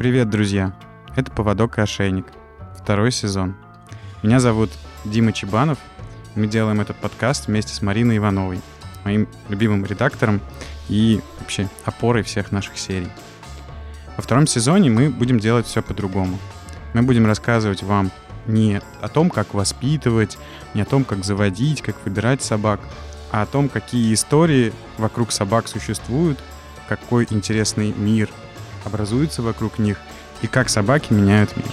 Привет, друзья! Это «Поводок и ошейник». Второй сезон. Меня зовут Дима Чебанов. Мы делаем этот подкаст вместе с Мариной Ивановой, моим любимым редактором и вообще опорой всех наших серий. Во втором сезоне мы будем делать все по-другому. Мы будем рассказывать вам не о том, как воспитывать, не о том, как заводить, как выбирать собак, а о том, какие истории вокруг собак существуют, какой интересный мир образуется вокруг них и как собаки меняют мир.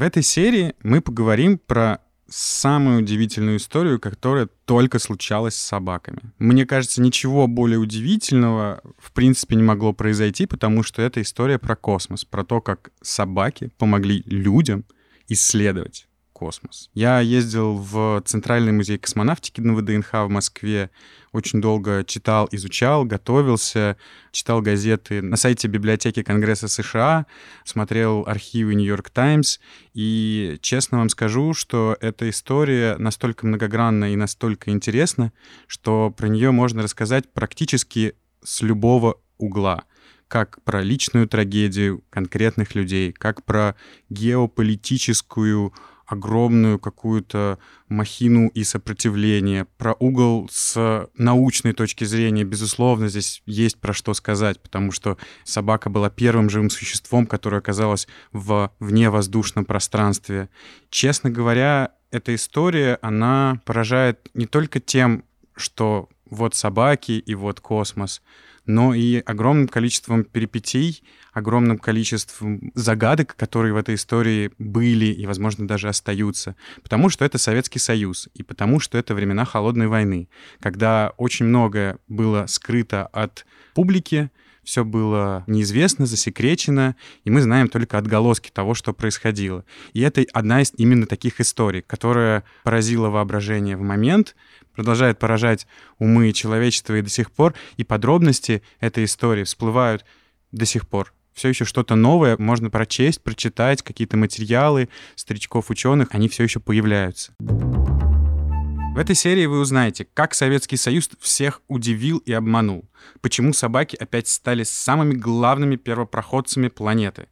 В этой серии мы поговорим про самую удивительную историю, которая только случалась с собаками. Мне кажется, ничего более удивительного в принципе не могло произойти, потому что это история про космос, про то, как собаки помогли людям исследовать космос. Я ездил в Центральный музей космонавтики на ВДНХ в Москве, очень долго читал, изучал, готовился, читал газеты. На сайте библиотеки Конгресса США, смотрел архивы Нью-Йорк Таймс, и честно вам скажу, что эта история настолько многогранна и настолько интересна, что про нее можно рассказать практически с любого угла. Как про личную трагедию конкретных людей, как про геополитическую огромную какую-то махину и сопротивление. Про угол с научной точки зрения, безусловно, здесь есть про что сказать, потому что собака была первым живым существом, которое оказалось в вневоздушном пространстве. Честно говоря, эта история, она поражает не только тем, что вот собаки и вот космос, но и огромным количеством перипетий, огромным количеством загадок, которые в этой истории были и, возможно, даже остаются. Потому что это Советский Союз, и потому что это времена Холодной войны, когда очень многое было скрыто от публики, все было неизвестно, засекречено, и мы знаем только отголоски того, что происходило. И это одна из именно таких историй, которая поразила воображение в момент, продолжает поражать умы человечества и до сих пор, и подробности этой истории всплывают до сих пор. Все еще что-то новое можно прочесть, прочитать, какие-то материалы старичков-ученых, они все еще появляются. В этой серии вы узнаете, как Советский Союз всех удивил и обманул, почему собаки опять стали самыми главными первопроходцами планеты,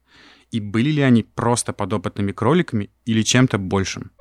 и были ли они просто подопытными кроликами или чем-то большим.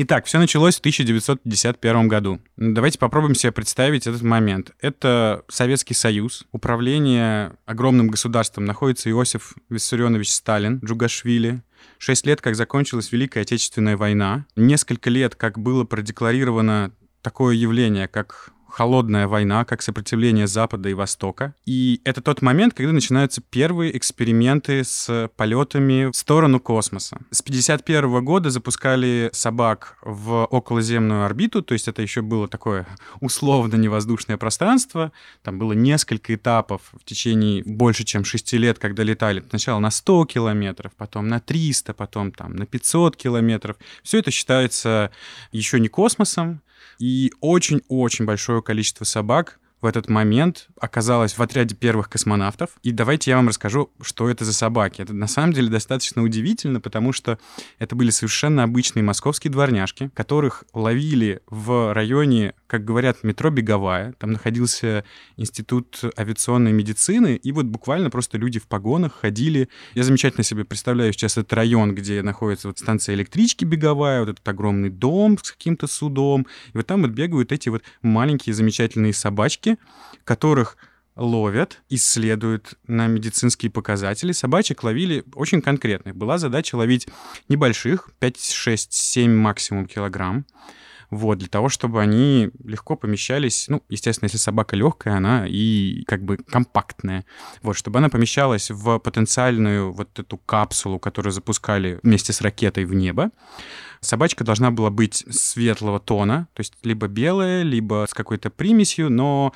Итак, все началось в 1951 году. Давайте попробуем себе представить этот момент. Это Советский Союз, управление огромным государством находится Иосиф Виссарионович Сталин, Джугашвили, Шесть лет, как закончилась Великая Отечественная война. Несколько лет, как было продекларировано такое явление, как холодная война, как сопротивление Запада и Востока. И это тот момент, когда начинаются первые эксперименты с полетами в сторону космоса. С 1951 года запускали собак в околоземную орбиту, то есть это еще было такое условно невоздушное пространство. Там было несколько этапов в течение больше, чем 6 лет, когда летали. Сначала на 100 километров, потом на 300, потом там на 500 километров. Все это считается еще не космосом, и очень-очень большое количество собак в этот момент оказалась в отряде первых космонавтов. И давайте я вам расскажу, что это за собаки. Это на самом деле достаточно удивительно, потому что это были совершенно обычные московские дворняжки, которых ловили в районе, как говорят, метро Беговая. Там находился институт авиационной медицины, и вот буквально просто люди в погонах ходили. Я замечательно себе представляю сейчас этот район, где находится вот станция электрички Беговая, вот этот огромный дом с каким-то судом. И вот там вот бегают эти вот маленькие замечательные собачки, которых ловят, исследуют на медицинские показатели. Собачек ловили очень конкретных. Была задача ловить небольших, 5, 6, 7 максимум килограмм. Вот, для того, чтобы они легко помещались, ну, естественно, если собака легкая, она и как бы компактная. Вот, чтобы она помещалась в потенциальную вот эту капсулу, которую запускали вместе с ракетой в небо. Собачка должна была быть светлого тона, то есть либо белая, либо с какой-то примесью, но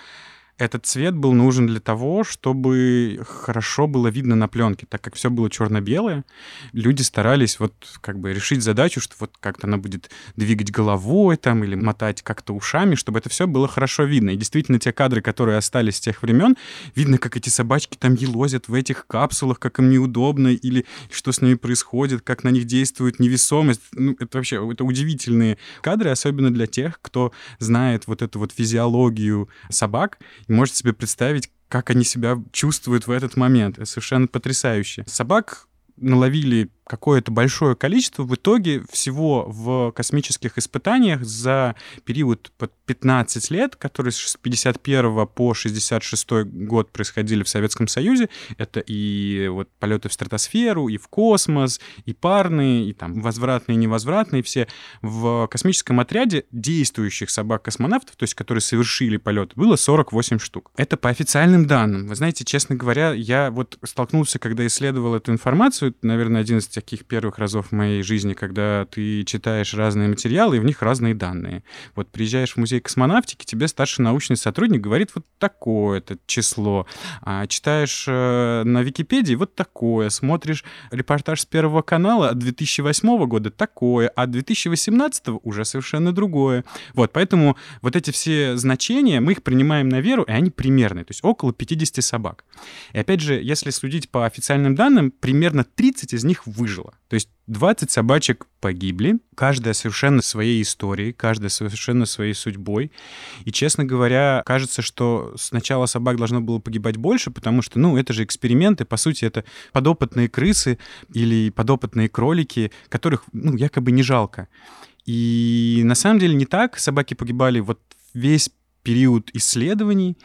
этот цвет был нужен для того, чтобы хорошо было видно на пленке, так как все было черно-белое. Люди старались вот как бы решить задачу, что вот как-то она будет двигать головой там или мотать как-то ушами, чтобы это все было хорошо видно. И действительно, те кадры, которые остались с тех времен, видно, как эти собачки там елозят в этих капсулах, как им неудобно, или что с ними происходит, как на них действует невесомость. Ну, это вообще это удивительные кадры, особенно для тех, кто знает вот эту вот физиологию собак и может себе представить, как они себя чувствуют в этот момент. Это совершенно потрясающе. Собак наловили какое-то большое количество. В итоге всего в космических испытаниях за период под 15 лет, которые с 51 по 66 год происходили в Советском Союзе, это и вот полеты в стратосферу, и в космос, и парные, и там возвратные, невозвратные, все в космическом отряде действующих собак-космонавтов, то есть которые совершили полет, было 48 штук. Это по официальным данным. Вы знаете, честно говоря, я вот столкнулся, когда исследовал эту информацию, наверное, один из таких первых разов в моей жизни, когда ты читаешь разные материалы, и в них разные данные. Вот приезжаешь в музей космонавтики, тебе старший научный сотрудник говорит вот такое-то число. А читаешь э, на Википедии вот такое. Смотришь репортаж с Первого канала от 2008 года такое, а 2018 уже совершенно другое. Вот, поэтому вот эти все значения, мы их принимаем на веру, и они примерные, то есть около 50 собак. И опять же, если судить по официальным данным, примерно 30 из них выжило. То есть 20 собачек погибли, каждая совершенно своей историей, каждая совершенно своей судьбой. И, честно говоря, кажется, что сначала собак должно было погибать больше, потому что, ну, это же эксперименты, по сути, это подопытные крысы или подопытные кролики, которых, ну, якобы не жалко. И на самом деле не так. Собаки погибали вот весь период исследований,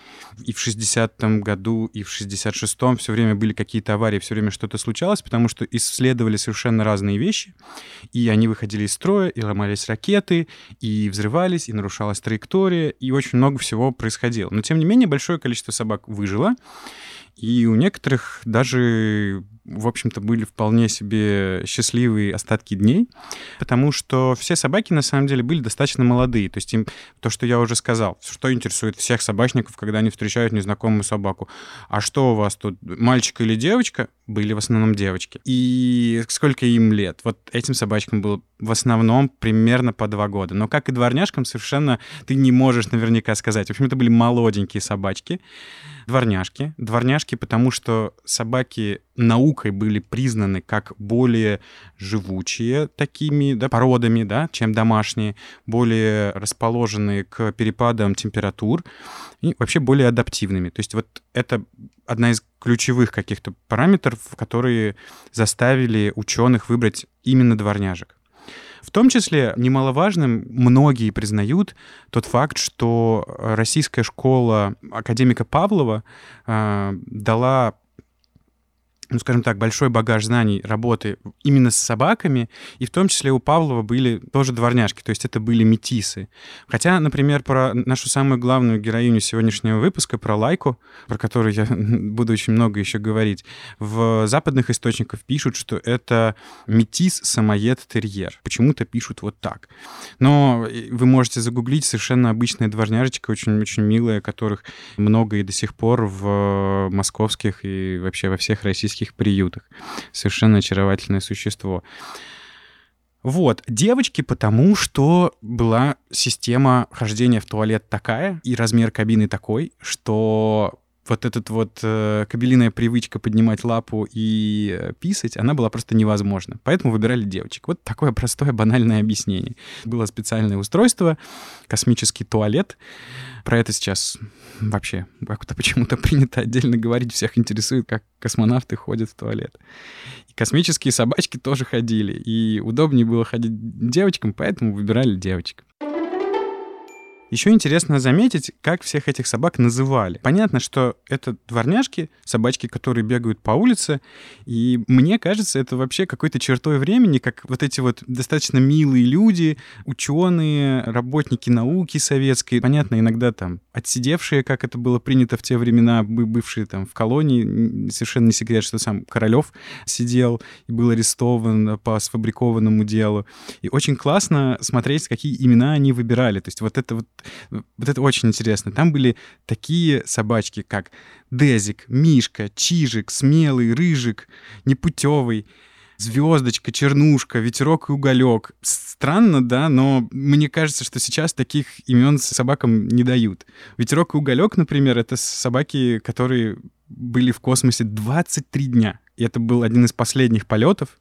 и в 60-м году, и в 66-м все время были какие-то аварии, все время что-то случалось, потому что исследовали совершенно разные вещи, и они выходили из строя, и ломались ракеты, и взрывались, и нарушалась траектория, и очень много всего происходило. Но, тем не менее, большое количество собак выжило, и у некоторых даже в общем-то, были вполне себе счастливые остатки дней, потому что все собаки, на самом деле, были достаточно молодые. То есть им то, что я уже сказал, что интересует всех собачников, когда они встречают незнакомую собаку. А что у вас тут, мальчик или девочка? Были в основном девочки. И сколько им лет? Вот этим собачкам было в основном примерно по два года. Но как и дворняжкам, совершенно ты не можешь наверняка сказать. В общем, это были молоденькие собачки, дворняжки. Дворняжки, потому что собаки наукой были признаны как более живучие такими да, породами, да, чем домашние, более расположенные к перепадам температур и вообще более адаптивными. То есть вот это одна из ключевых каких-то параметров, которые заставили ученых выбрать именно дворняжек. В том числе немаловажным многие признают тот факт, что российская школа академика Павлова э, дала ну, скажем так, большой багаж знаний работы именно с собаками, и в том числе у Павлова были тоже дворняжки, то есть это были метисы. Хотя, например, про нашу самую главную героиню сегодняшнего выпуска, про Лайку, про которую я буду очень много еще говорить, в западных источниках пишут, что это метис-самоед-терьер. Почему-то пишут вот так. Но вы можете загуглить совершенно обычная дворняжечка, очень-очень милая, которых много и до сих пор в московских и вообще во всех российских детских приютах. Совершенно очаровательное существо. Вот, девочки, потому что была система хождения в туалет такая и размер кабины такой, что вот эта вот э, кабелиная привычка поднимать лапу и э, писать, она была просто невозможна. Поэтому выбирали девочек. Вот такое простое банальное объяснение. Было специальное устройство, космический туалет. Про это сейчас вообще как-то почему-то принято отдельно говорить. Всех интересует, как космонавты ходят в туалет. И космические собачки тоже ходили. И удобнее было ходить девочкам, поэтому выбирали девочек. Еще интересно заметить, как всех этих собак называли. Понятно, что это дворняжки, собачки, которые бегают по улице, и мне кажется, это вообще какой-то чертой времени, как вот эти вот достаточно милые люди, ученые, работники науки советской, понятно, иногда там отсидевшие, как это было принято в те времена, бывшие там в колонии, совершенно не секрет, что сам Королев сидел и был арестован по сфабрикованному делу. И очень классно смотреть, какие имена они выбирали. То есть вот это вот вот это очень интересно. Там были такие собачки, как Дезик, Мишка, Чижик, Смелый, Рыжик, Непутевый, Звездочка, Чернушка, Ветерок и Уголек. Странно, да, но мне кажется, что сейчас таких имен собакам не дают. Ветерок и Уголек, например, это собаки, которые были в космосе 23 дня. И это был один из последних полетов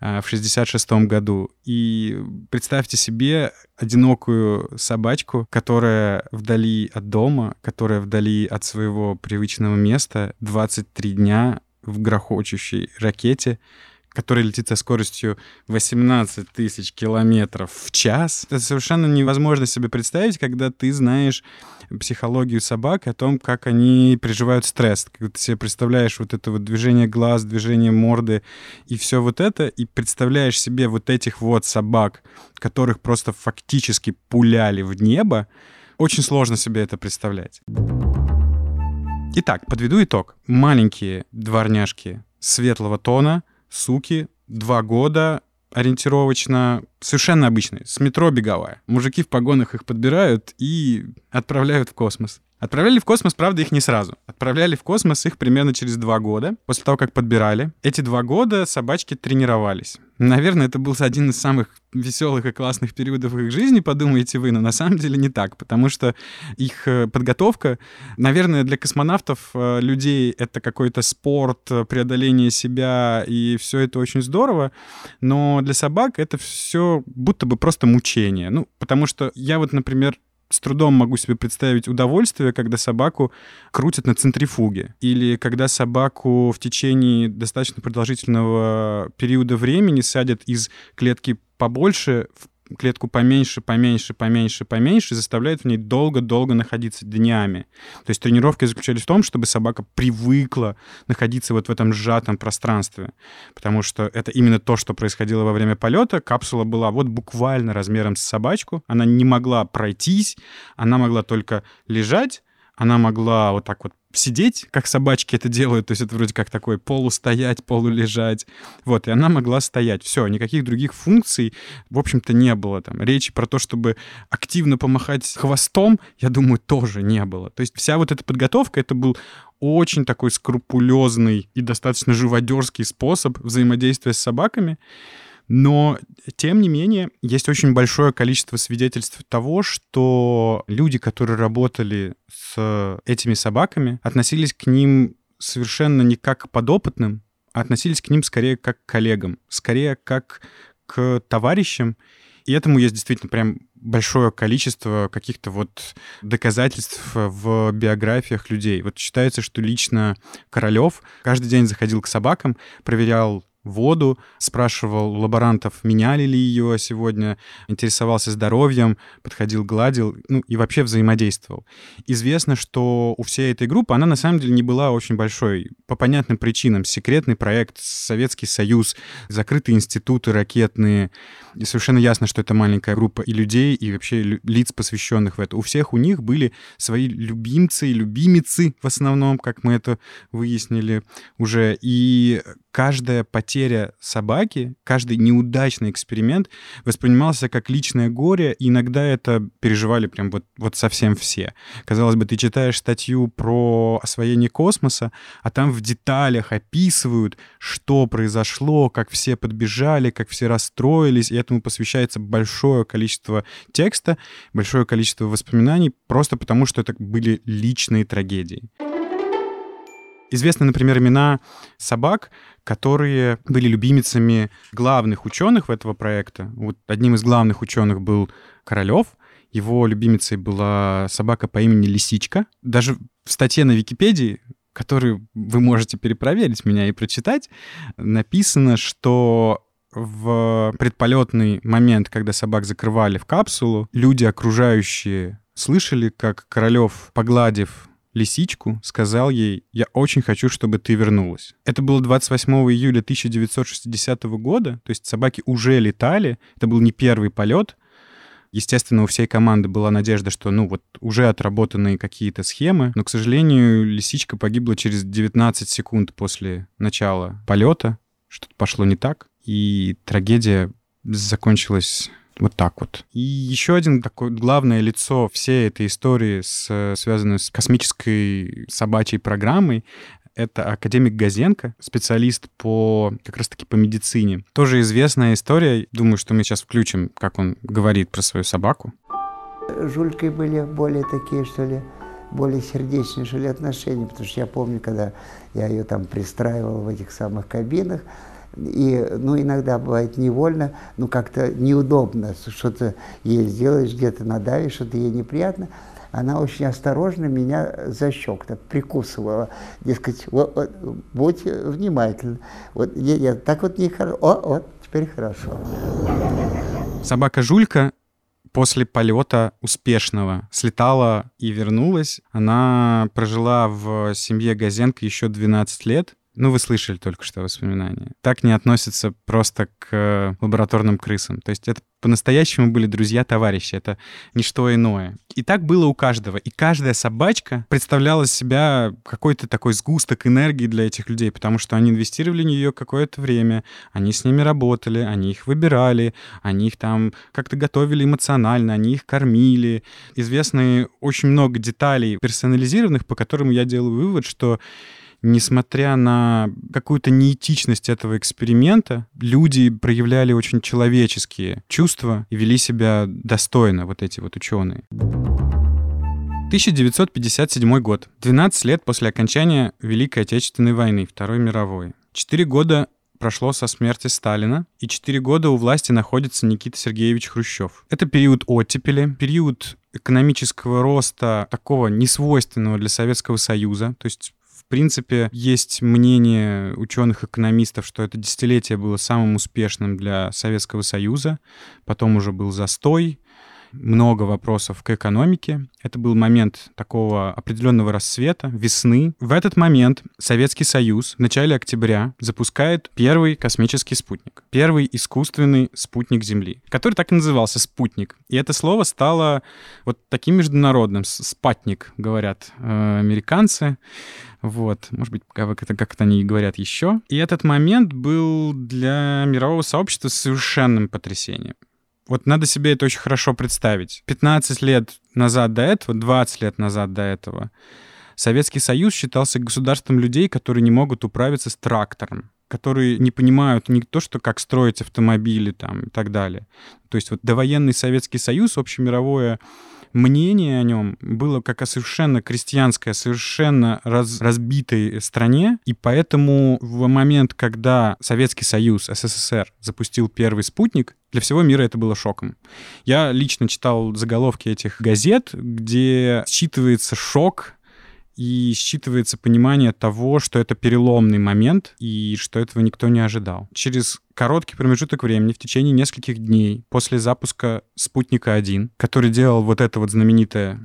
в 66 году. И представьте себе одинокую собачку, которая вдали от дома, которая вдали от своего привычного места 23 дня в грохочущей ракете, который летит со скоростью 18 тысяч километров в час. Это совершенно невозможно себе представить, когда ты знаешь психологию собак, о том, как они переживают стресс. Когда ты себе представляешь вот это вот движение глаз, движение морды и все вот это, и представляешь себе вот этих вот собак, которых просто фактически пуляли в небо, очень сложно себе это представлять. Итак, подведу итог. Маленькие дворняжки светлого тона — суки, два года ориентировочно, совершенно обычные, с метро беговая. Мужики в погонах их подбирают и отправляют в космос. Отправляли в космос, правда, их не сразу. Отправляли в космос их примерно через два года, после того, как подбирали. Эти два года собачки тренировались. Наверное, это был один из самых веселых и классных периодов их жизни, подумаете вы, но на самом деле не так, потому что их э, подготовка, наверное, для космонавтов, э, людей, это какой-то спорт, э, преодоление себя, и все это очень здорово, но для собак это все будто бы просто мучение. Ну, потому что я вот, например, с трудом могу себе представить удовольствие, когда собаку крутят на центрифуге. Или когда собаку в течение достаточно продолжительного периода времени садят из клетки побольше в клетку поменьше, поменьше, поменьше, поменьше, заставляет в ней долго-долго находиться днями. То есть тренировки заключались в том, чтобы собака привыкла находиться вот в этом сжатом пространстве. Потому что это именно то, что происходило во время полета. Капсула была вот буквально размером с собачку. Она не могла пройтись, она могла только лежать, она могла вот так вот сидеть, как собачки это делают, то есть это вроде как такой полустоять, полулежать, вот, и она могла стоять, все, никаких других функций, в общем-то, не было там. Речи про то, чтобы активно помахать хвостом, я думаю, тоже не было. То есть вся вот эта подготовка, это был очень такой скрупулезный и достаточно живодерский способ взаимодействия с собаками, но, тем не менее, есть очень большое количество свидетельств того, что люди, которые работали с этими собаками, относились к ним совершенно не как к подопытным, а относились к ним скорее как к коллегам, скорее как к товарищам. И этому есть действительно прям большое количество каких-то вот доказательств в биографиях людей. Вот считается, что лично Королёв каждый день заходил к собакам, проверял воду, спрашивал лаборантов, меняли ли ее сегодня, интересовался здоровьем, подходил, гладил, ну и вообще взаимодействовал. Известно, что у всей этой группы она на самом деле не была очень большой. По понятным причинам. Секретный проект, Советский Союз, закрытые институты ракетные. И совершенно ясно, что это маленькая группа и людей, и вообще лиц, посвященных в это. У всех у них были свои любимцы и любимицы в основном, как мы это выяснили уже. И каждая потеря собаки, каждый неудачный эксперимент воспринимался как личное горе, и иногда это переживали прям вот, вот совсем все. Казалось бы, ты читаешь статью про освоение космоса, а там в деталях описывают, что произошло, как все подбежали, как все расстроились, и этому посвящается большое количество текста, большое количество воспоминаний, просто потому что это были личные трагедии. Известны, например, имена собак, которые были любимицами главных ученых этого проекта. Вот одним из главных ученых был Королев. Его любимицей была собака по имени Лисичка. Даже в статье на Википедии которую вы можете перепроверить меня и прочитать, написано, что в предполетный момент, когда собак закрывали в капсулу, люди, окружающие, слышали, как Королев, погладив лисичку, сказал ей, «Я очень хочу, чтобы ты вернулась». Это было 28 июля 1960 года, то есть собаки уже летали, это был не первый полет. Естественно, у всей команды была надежда, что, ну, вот уже отработанные какие-то схемы, но, к сожалению, лисичка погибла через 19 секунд после начала полета, что-то пошло не так, и трагедия закончилась вот так вот. И еще один такое главное лицо всей этой истории, с, связанной с космической собачьей программой, это академик Газенко, специалист по как раз-таки по медицине. Тоже известная история. Думаю, что мы сейчас включим, как он говорит про свою собаку. Жулькой были более такие, что ли, более сердечные, что ли, отношения. Потому что я помню, когда я ее там пристраивал в этих самых кабинах, и, ну, иногда бывает невольно, ну, как-то неудобно, что-то ей сделаешь, где-то надавишь, что-то ей неприятно. Она очень осторожно меня за щек так прикусывала. Дескать, вот, вот, будь внимательны. Вот, я, я, так вот нехорошо. О, вот, теперь хорошо. Собака Жулька после полета успешного слетала и вернулась. Она прожила в семье Газенко еще 12 лет. Ну, вы слышали только что воспоминания. Так не относятся просто к лабораторным крысам. То есть это по-настоящему были друзья-товарищи. Это не что иное. И так было у каждого. И каждая собачка представляла себя какой-то такой сгусток энергии для этих людей, потому что они инвестировали в нее какое-то время, они с ними работали, они их выбирали, они их там как-то готовили эмоционально, они их кормили. Известны очень много деталей персонализированных, по которым я делаю вывод, что несмотря на какую-то неэтичность этого эксперимента, люди проявляли очень человеческие чувства и вели себя достойно, вот эти вот ученые. 1957 год. 12 лет после окончания Великой Отечественной войны, Второй мировой. Четыре года прошло со смерти Сталина, и четыре года у власти находится Никита Сергеевич Хрущев. Это период оттепели, период экономического роста такого несвойственного для Советского Союза. То есть принципе, есть мнение ученых-экономистов, что это десятилетие было самым успешным для Советского Союза, потом уже был застой, много вопросов к экономике. Это был момент такого определенного рассвета, весны. В этот момент Советский Союз в начале октября запускает первый космический спутник. Первый искусственный спутник Земли, который так и назывался «спутник». И это слово стало вот таким международным. «Спатник», говорят э, американцы. Вот, может быть, как это, как они говорят еще. И этот момент был для мирового сообщества совершенным потрясением. Вот надо себе это очень хорошо представить. 15 лет назад до этого, 20 лет назад до этого, Советский Союз считался государством людей, которые не могут управиться с трактором которые не понимают не то, что как строить автомобили там и так далее. То есть вот довоенный Советский Союз, общемировое мнение о нем было как о совершенно крестьянской, совершенно раз, разбитой стране, и поэтому в момент, когда Советский Союз, СССР запустил первый спутник, для всего мира это было шоком. Я лично читал заголовки этих газет, где считывается шок и считывается понимание того, что это переломный момент и что этого никто не ожидал. Через короткий промежуток времени, в течение нескольких дней после запуска «Спутника-1», который делал вот это вот знаменитое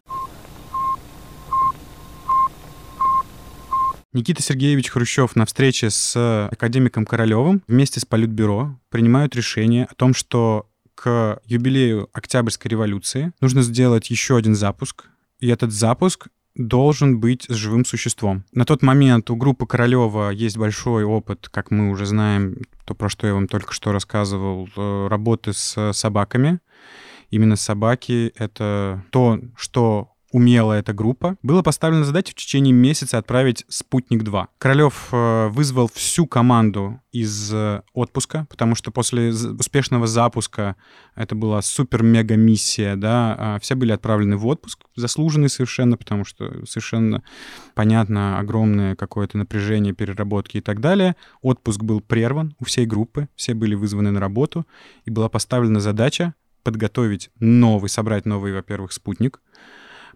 Никита Сергеевич Хрущев на встрече с академиком Королевым вместе с Политбюро принимают решение о том, что к юбилею Октябрьской революции нужно сделать еще один запуск. И этот запуск должен быть с живым существом. На тот момент у группы Королева есть большой опыт, как мы уже знаем, то, про что я вам только что рассказывал, э, работы с собаками. Именно собаки — это то, что умела эта группа, было поставлено задача в течение месяца отправить «Спутник-2». Королев э, вызвал всю команду из э, отпуска, потому что после успешного запуска это была супер-мега-миссия, да, а все были отправлены в отпуск, заслуженный совершенно, потому что совершенно понятно огромное какое-то напряжение, переработки и так далее. Отпуск был прерван у всей группы, все были вызваны на работу, и была поставлена задача подготовить новый, собрать новый, во-первых, спутник,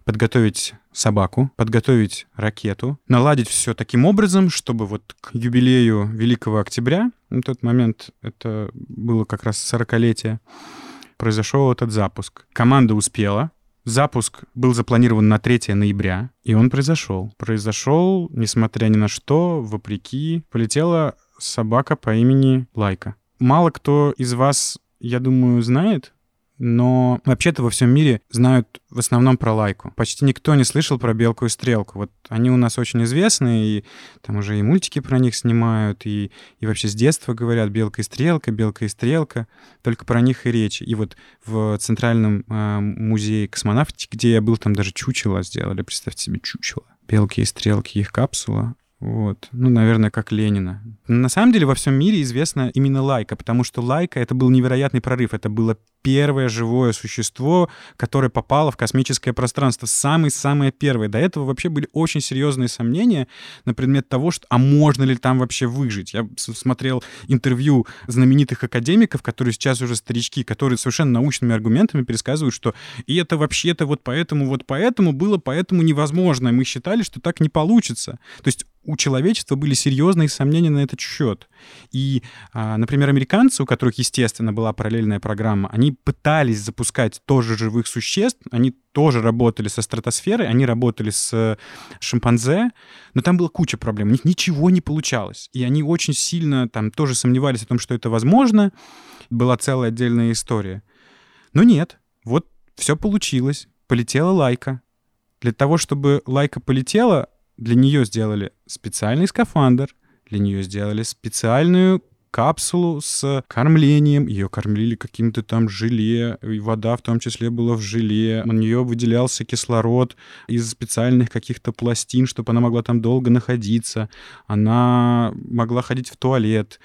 подготовить собаку, подготовить ракету, наладить все таким образом, чтобы вот к юбилею Великого Октября, на тот момент это было как раз 40-летие, произошел этот запуск. Команда успела, Запуск был запланирован на 3 ноября, и он произошел. Произошел, несмотря ни на что, вопреки, полетела собака по имени Лайка. Мало кто из вас, я думаю, знает, но вообще-то во всем мире знают в основном про лайку. Почти никто не слышал про белку и стрелку. Вот они у нас очень известны, и там уже и мультики про них снимают, и, и вообще с детства говорят белка и стрелка, белка и стрелка. Только про них и речи. И вот в Центральном э, музее космонавтики, где я был, там даже чучело сделали, представьте себе чучело. Белки и стрелки, их капсула. Вот. Ну, наверное, как Ленина. На самом деле во всем мире известна именно Лайка, потому что Лайка — это был невероятный прорыв. Это было первое живое существо, которое попало в космическое пространство. Самое-самое первое. До этого вообще были очень серьезные сомнения на предмет того, что а можно ли там вообще выжить. Я смотрел интервью знаменитых академиков, которые сейчас уже старички, которые совершенно научными аргументами пересказывают, что и это вообще-то вот поэтому, вот поэтому было, поэтому невозможно. И мы считали, что так не получится. То есть у человечества были серьезные сомнения на этот счет. И, а, например, американцы, у которых, естественно, была параллельная программа, они пытались запускать тоже живых существ, они тоже работали со стратосферой, они работали с шимпанзе, но там была куча проблем, у них ничего не получалось. И они очень сильно там тоже сомневались о том, что это возможно. Была целая отдельная история. Но нет, вот все получилось. Полетела лайка. Для того, чтобы лайка полетела, для нее сделали специальный скафандр, для нее сделали специальную капсулу с кормлением. Ее кормили каким-то там желе, и вода в том числе была в желе. У нее выделялся кислород из специальных каких-то пластин, чтобы она могла там долго находиться. Она могла ходить в туалет.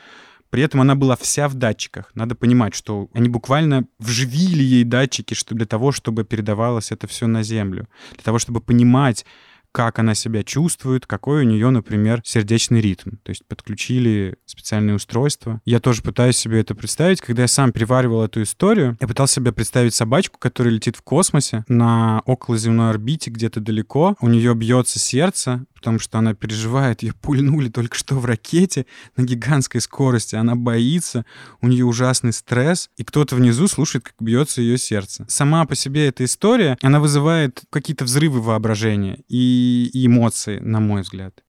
При этом она была вся в датчиках. Надо понимать, что они буквально вживили ей датчики что для того, чтобы передавалось это все на Землю. Для того, чтобы понимать, как она себя чувствует, какой у нее, например, сердечный ритм. То есть подключили специальные устройства. Я тоже пытаюсь себе это представить. Когда я сам переваривал эту историю, я пытался себе представить собачку, которая летит в космосе на околоземной орбите где-то далеко. У нее бьется сердце, потому что она переживает, ее пульнули только что в ракете на гигантской скорости, она боится, у нее ужасный стресс, и кто-то внизу слушает, как бьется ее сердце. Сама по себе эта история, она вызывает какие-то взрывы воображения и, и эмоции, на мой взгляд.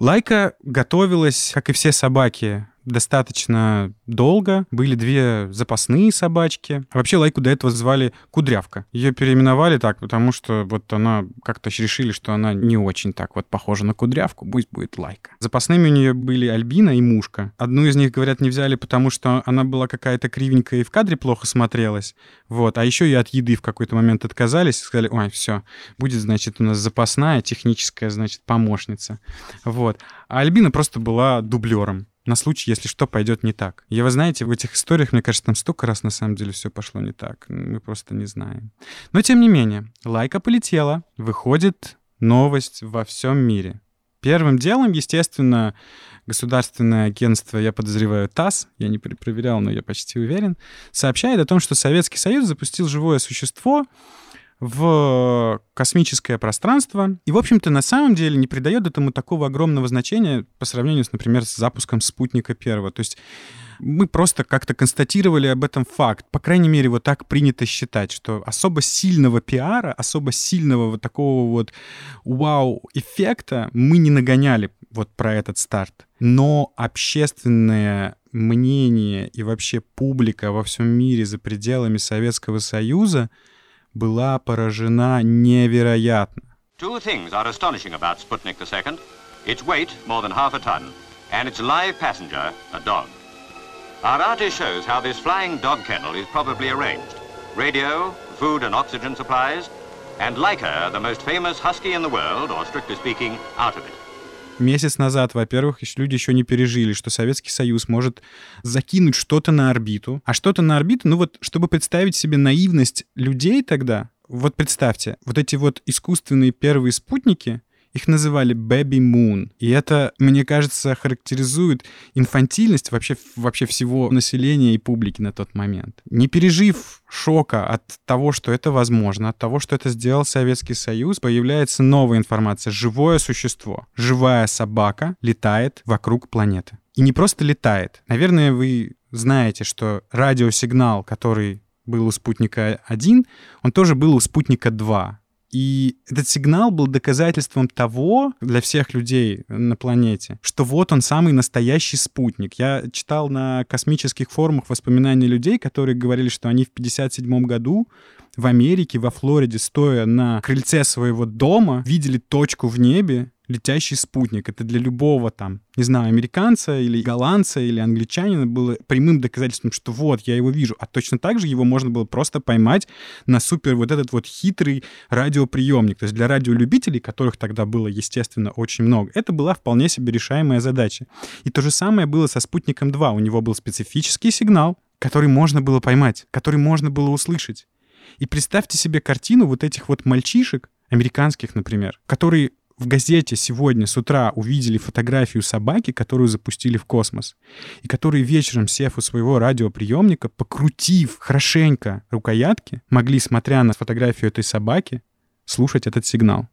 Лайка готовилась, как и все собаки, достаточно долго. Были две запасные собачки. Вообще Лайку до этого звали Кудрявка. Ее переименовали так, потому что вот она как-то решили, что она не очень так вот похожа на Кудрявку, пусть будет Лайка. Запасными у нее были Альбина и Мушка. Одну из них, говорят, не взяли, потому что она была какая-то кривенькая и в кадре плохо смотрелась. Вот. А еще и от еды в какой-то момент отказались. Сказали, ой, все, будет, значит, у нас запасная техническая, значит, помощница. Вот. А Альбина просто была дублером на случай, если что пойдет не так. И вы знаете, в этих историях, мне кажется, там столько раз на самом деле все пошло не так. Мы просто не знаем. Но тем не менее, лайка полетела, выходит новость во всем мире. Первым делом, естественно, государственное агентство, я подозреваю, ТАСС, я не проверял, но я почти уверен, сообщает о том, что Советский Союз запустил живое существо, в космическое пространство. И, в общем-то, на самом деле не придает этому такого огромного значения по сравнению, с, например, с запуском спутника первого. То есть мы просто как-то констатировали об этом факт. По крайней мере, вот так принято считать, что особо сильного пиара, особо сильного вот такого вот вау-эффекта мы не нагоняли вот про этот старт. Но общественное мнение и вообще публика во всем мире за пределами Советского Союза — была поражена невероятно. Two things are astonishing about Sputnik II. Its weight, more than half a ton, and its live passenger, a dog. Our artist shows how this flying dog kennel is probably arranged. Radio, food and oxygen supplies, and Leica, the most famous husky in the world, or strictly speaking, out of it. Месяц назад, во-первых, люди еще не пережили, что Советский Союз может закинуть что-то на орбиту. А что-то на орбиту, ну вот, чтобы представить себе наивность людей тогда, вот представьте, вот эти вот искусственные первые спутники, их называли Baby Moon. И это, мне кажется, характеризует инфантильность вообще, вообще всего населения и публики на тот момент. Не пережив шока от того, что это возможно, от того, что это сделал Советский Союз, появляется новая информация. Живое существо, живая собака летает вокруг планеты. И не просто летает. Наверное, вы знаете, что радиосигнал, который был у спутника 1, он тоже был у спутника 2. И этот сигнал был доказательством того для всех людей на планете, что вот он самый настоящий спутник. Я читал на космических форумах воспоминания людей, которые говорили, что они в 57 году в Америке, во Флориде, стоя на крыльце своего дома, видели точку в небе, летящий спутник. Это для любого там, не знаю, американца или голландца или англичанина было прямым доказательством, что вот, я его вижу. А точно так же его можно было просто поймать на супер вот этот вот хитрый радиоприемник. То есть для радиолюбителей, которых тогда было, естественно, очень много, это была вполне себе решаемая задача. И то же самое было со спутником 2. У него был специфический сигнал, который можно было поймать, который можно было услышать. И представьте себе картину вот этих вот мальчишек, американских, например, которые в газете сегодня с утра увидели фотографию собаки, которую запустили в космос, и которые вечером, сев у своего радиоприемника, покрутив хорошенько рукоятки, могли, смотря на фотографию этой собаки, слушать этот сигнал.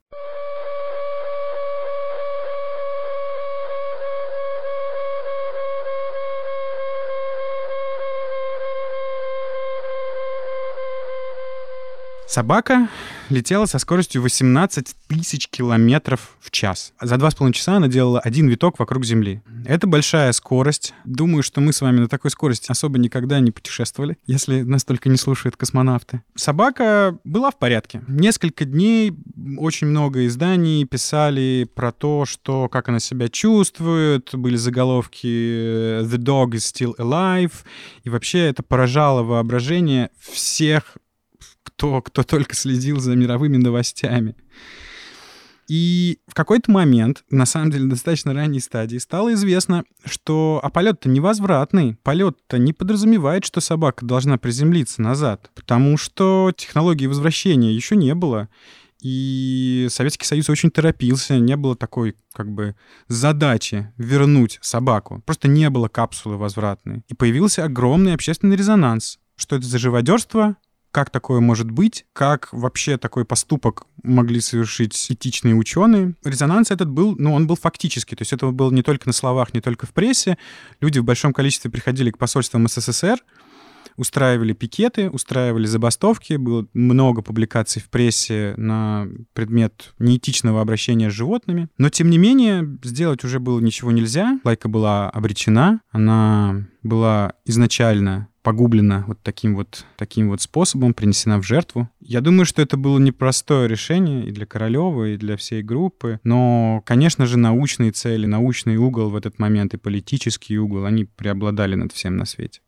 Собака летела со скоростью 18 тысяч километров в час. За два с половиной часа она делала один виток вокруг Земли. Это большая скорость. Думаю, что мы с вами на такой скорости особо никогда не путешествовали, если нас только не слушают космонавты. Собака была в порядке. Несколько дней очень много изданий писали про то, что как она себя чувствует. Были заголовки «The dog is still alive». И вообще это поражало воображение всех кто, кто только следил за мировыми новостями. И в какой-то момент, на самом деле, достаточно ранней стадии, стало известно, что а полет-то невозвратный. Полет-то не подразумевает, что собака должна приземлиться назад, потому что технологии возвращения еще не было. И Советский Союз очень торопился, не было такой как бы задачи вернуть собаку. Просто не было капсулы возвратной. И появился огромный общественный резонанс. Что это за живодерство? Как такое может быть, как вообще такой поступок могли совершить этичные ученые. Резонанс этот был, ну, он был фактически, то есть это было не только на словах, не только в прессе. Люди в большом количестве приходили к посольствам СССР, устраивали пикеты, устраивали забастовки, было много публикаций в прессе на предмет неэтичного обращения с животными. Но, тем не менее, сделать уже было ничего нельзя. Лайка была обречена, она была изначально погублена вот таким вот, таким вот способом, принесена в жертву. Я думаю, что это было непростое решение и для Королева, и для всей группы. Но, конечно же, научные цели, научный угол в этот момент и политический угол, они преобладали над всем на свете.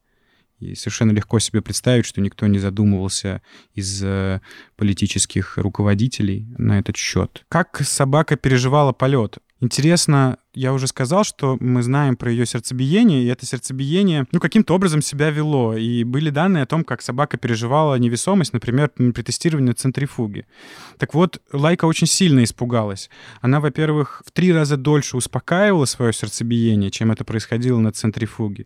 И совершенно легко себе представить, что никто не задумывался из э, политических руководителей на этот счет. Как собака переживала полет? Интересно, я уже сказал, что мы знаем про ее сердцебиение, и это сердцебиение, ну, каким-то образом себя вело. И были данные о том, как собака переживала невесомость, например, при тестировании центрифуги. Так вот, Лайка очень сильно испугалась. Она, во-первых, в три раза дольше успокаивала свое сердцебиение, чем это происходило на центрифуге.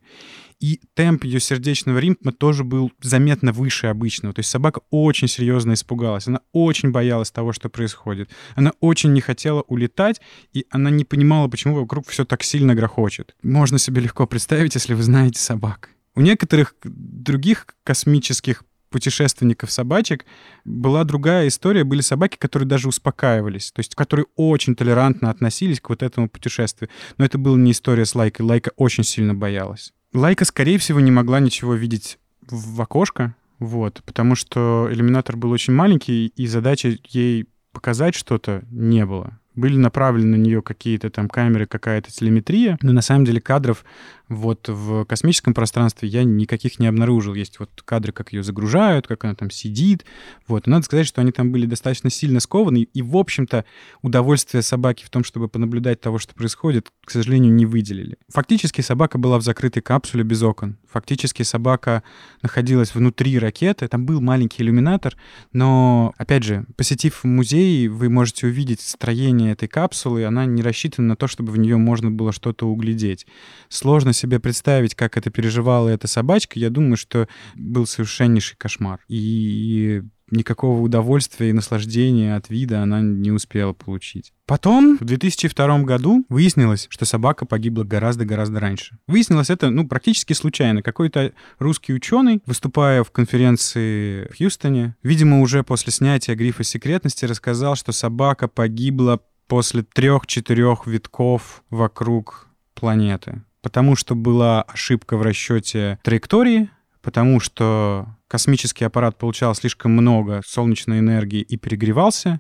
И темп ее сердечного ритма тоже был заметно выше обычного. То есть собака очень серьезно испугалась. Она очень боялась того, что происходит. Она очень не хотела улетать, и она не понимала, почему вокруг все так сильно грохочет. Можно себе легко представить, если вы знаете собак. У некоторых других космических путешественников собачек была другая история. Были собаки, которые даже успокаивались, то есть которые очень толерантно относились к вот этому путешествию. Но это была не история с Лайкой. Лайка очень сильно боялась. Лайка, скорее всего, не могла ничего видеть в окошко, вот, потому что иллюминатор был очень маленький, и задача ей показать что-то не было были направлены на нее какие-то там камеры, какая-то телеметрия, но на самом деле кадров вот в космическом пространстве я никаких не обнаружил. Есть вот кадры, как ее загружают, как она там сидит. Вот. Но надо сказать, что они там были достаточно сильно скованы, и, в общем-то, удовольствие собаки в том, чтобы понаблюдать того, что происходит, к сожалению, не выделили. Фактически собака была в закрытой капсуле без окон. Фактически собака находилась внутри ракеты. Там был маленький иллюминатор, но, опять же, посетив музей, вы можете увидеть строение этой капсулы, она не рассчитана на то, чтобы в нее можно было что-то углядеть. Сложно себе представить, как это переживала эта собачка. Я думаю, что был совершеннейший кошмар. И никакого удовольствия и наслаждения от вида она не успела получить. Потом, в 2002 году, выяснилось, что собака погибла гораздо-гораздо раньше. Выяснилось это, ну, практически случайно. Какой-то русский ученый, выступая в конференции в Хьюстоне, видимо, уже после снятия грифа секретности, рассказал, что собака погибла после трех-четырех витков вокруг планеты. Потому что была ошибка в расчете траектории, потому что космический аппарат получал слишком много солнечной энергии и перегревался,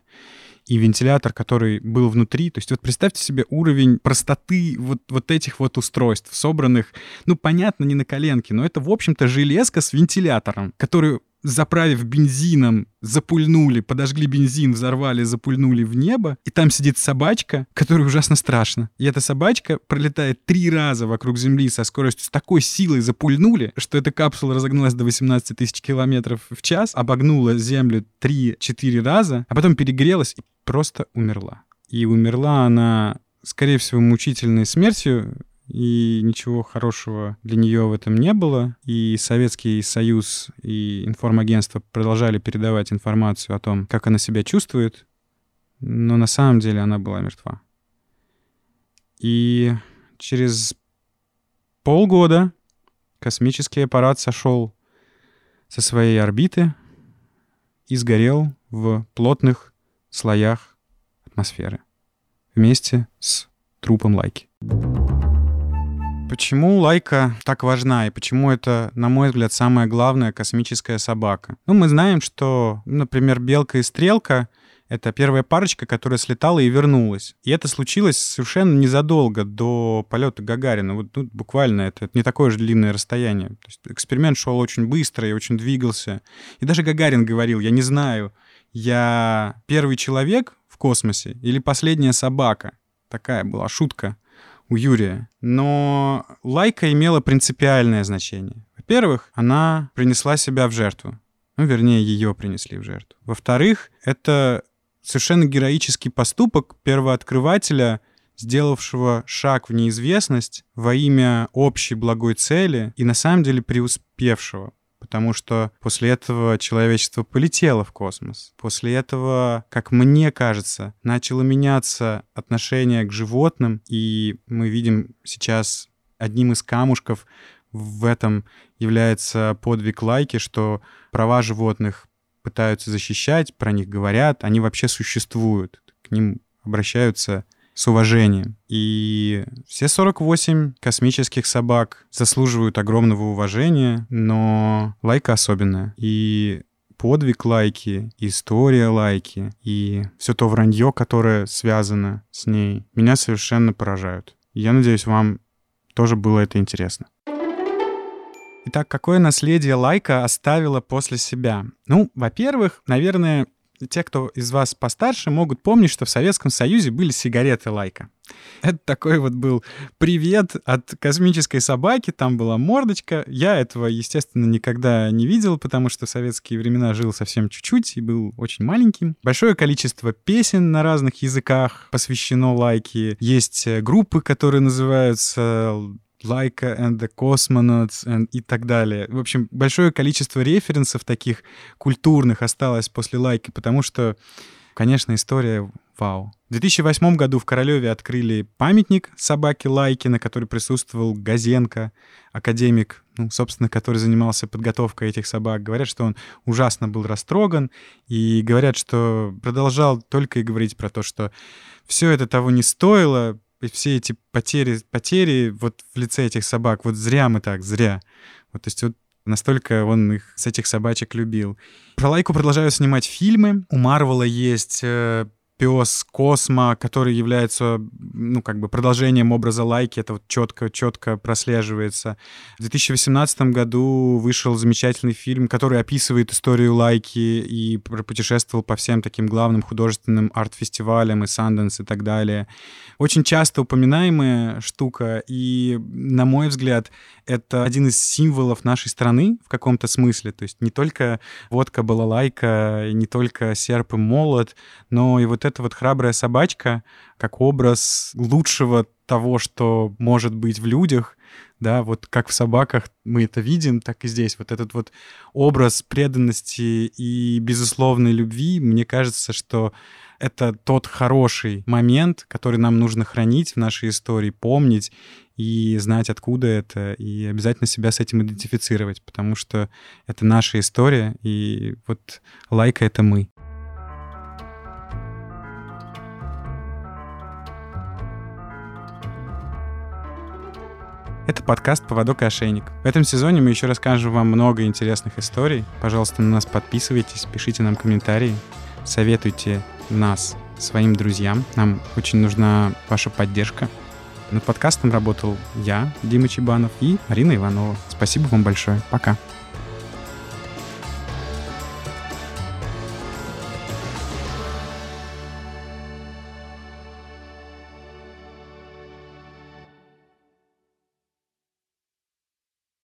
и вентилятор, который был внутри. То есть вот представьте себе уровень простоты вот, вот этих вот устройств, собранных, ну, понятно, не на коленке, но это, в общем-то, железка с вентилятором, который заправив бензином, запульнули, подожгли бензин, взорвали, запульнули в небо, и там сидит собачка, которой ужасно страшно. И эта собачка пролетает три раза вокруг Земли со скоростью с такой силой запульнули, что эта капсула разогналась до 18 тысяч километров в час, обогнула Землю 3-4 раза, а потом перегрелась и просто умерла. И умерла она, скорее всего, мучительной смертью, и ничего хорошего для нее в этом не было. И Советский Союз и информагентство продолжали передавать информацию о том, как она себя чувствует, но на самом деле она была мертва. И через полгода космический аппарат сошел со своей орбиты и сгорел в плотных слоях атмосферы вместе с трупом Лайки. Почему лайка так важна и почему это, на мой взгляд, самая главная космическая собака? Ну, мы знаем, что, например, белка и стрелка — это первая парочка, которая слетала и вернулась. И это случилось совершенно незадолго до полета Гагарина. Вот ну, буквально это, это не такое же длинное расстояние. То есть эксперимент шел очень быстро и очень двигался. И даже Гагарин говорил, я не знаю, я первый человек в космосе или последняя собака. Такая была шутка у Юрия. Но лайка имела принципиальное значение. Во-первых, она принесла себя в жертву. Ну, вернее, ее принесли в жертву. Во-вторых, это совершенно героический поступок первооткрывателя, сделавшего шаг в неизвестность во имя общей благой цели и на самом деле преуспевшего потому что после этого человечество полетело в космос. После этого, как мне кажется, начало меняться отношение к животным, и мы видим сейчас одним из камушков в этом является подвиг лайки, что права животных пытаются защищать, про них говорят, они вообще существуют, к ним обращаются с уважением. И все 48 космических собак заслуживают огромного уважения, но лайка особенная. И подвиг лайки, история лайки и все то вранье, которое связано с ней, меня совершенно поражают. Я надеюсь, вам тоже было это интересно. Итак, какое наследие лайка оставила после себя? Ну, во-первых, наверное, те, кто из вас постарше, могут помнить, что в Советском Союзе были сигареты Лайка. Это такой вот был привет от космической собаки, там была мордочка. Я этого, естественно, никогда не видел, потому что в советские времена жил совсем чуть-чуть и был очень маленьким. Большое количество песен на разных языках посвящено лайке. Есть э, группы, которые называются Laika and the Cosmonauts and и так далее. В общем, большое количество референсов таких культурных осталось после Лайки, потому что, конечно, история вау. В 2008 году в Королеве открыли памятник собаке Лайки, на который присутствовал Газенко, академик, ну, собственно, который занимался подготовкой этих собак. Говорят, что он ужасно был растроган, и говорят, что продолжал только и говорить про то, что все это того не стоило, все эти потери, потери вот в лице этих собак, вот зря мы так, зря. Вот, то есть вот настолько он их с этих собачек любил. Про Лайку продолжаю снимать фильмы. У Марвела есть э, пес Космо, который является, ну, как бы продолжением образа Лайки, это вот четко-четко прослеживается. В 2018 году вышел замечательный фильм, который описывает историю Лайки и путешествовал по всем таким главным художественным арт-фестивалям и Санденс и так далее. Очень часто упоминаемая штука, и, на мой взгляд, это один из символов нашей страны в каком-то смысле. То есть не только водка была лайка, не только серп и молот, но и вот эта вот храбрая собачка как образ лучшего того, что может быть в людях, да, вот как в собаках мы это видим, так и здесь. Вот этот вот образ преданности и безусловной любви, мне кажется, что это тот хороший момент, который нам нужно хранить в нашей истории, помнить и знать, откуда это, и обязательно себя с этим идентифицировать, потому что это наша история, и вот лайка — это мы. Это подкаст «Поводок и ошейник». В этом сезоне мы еще расскажем вам много интересных историй. Пожалуйста, на нас подписывайтесь, пишите нам комментарии, советуйте нас своим друзьям. Нам очень нужна ваша поддержка. Над подкастом работал я, Дима Чебанов, и Марина Иванова. Спасибо вам большое. Пока.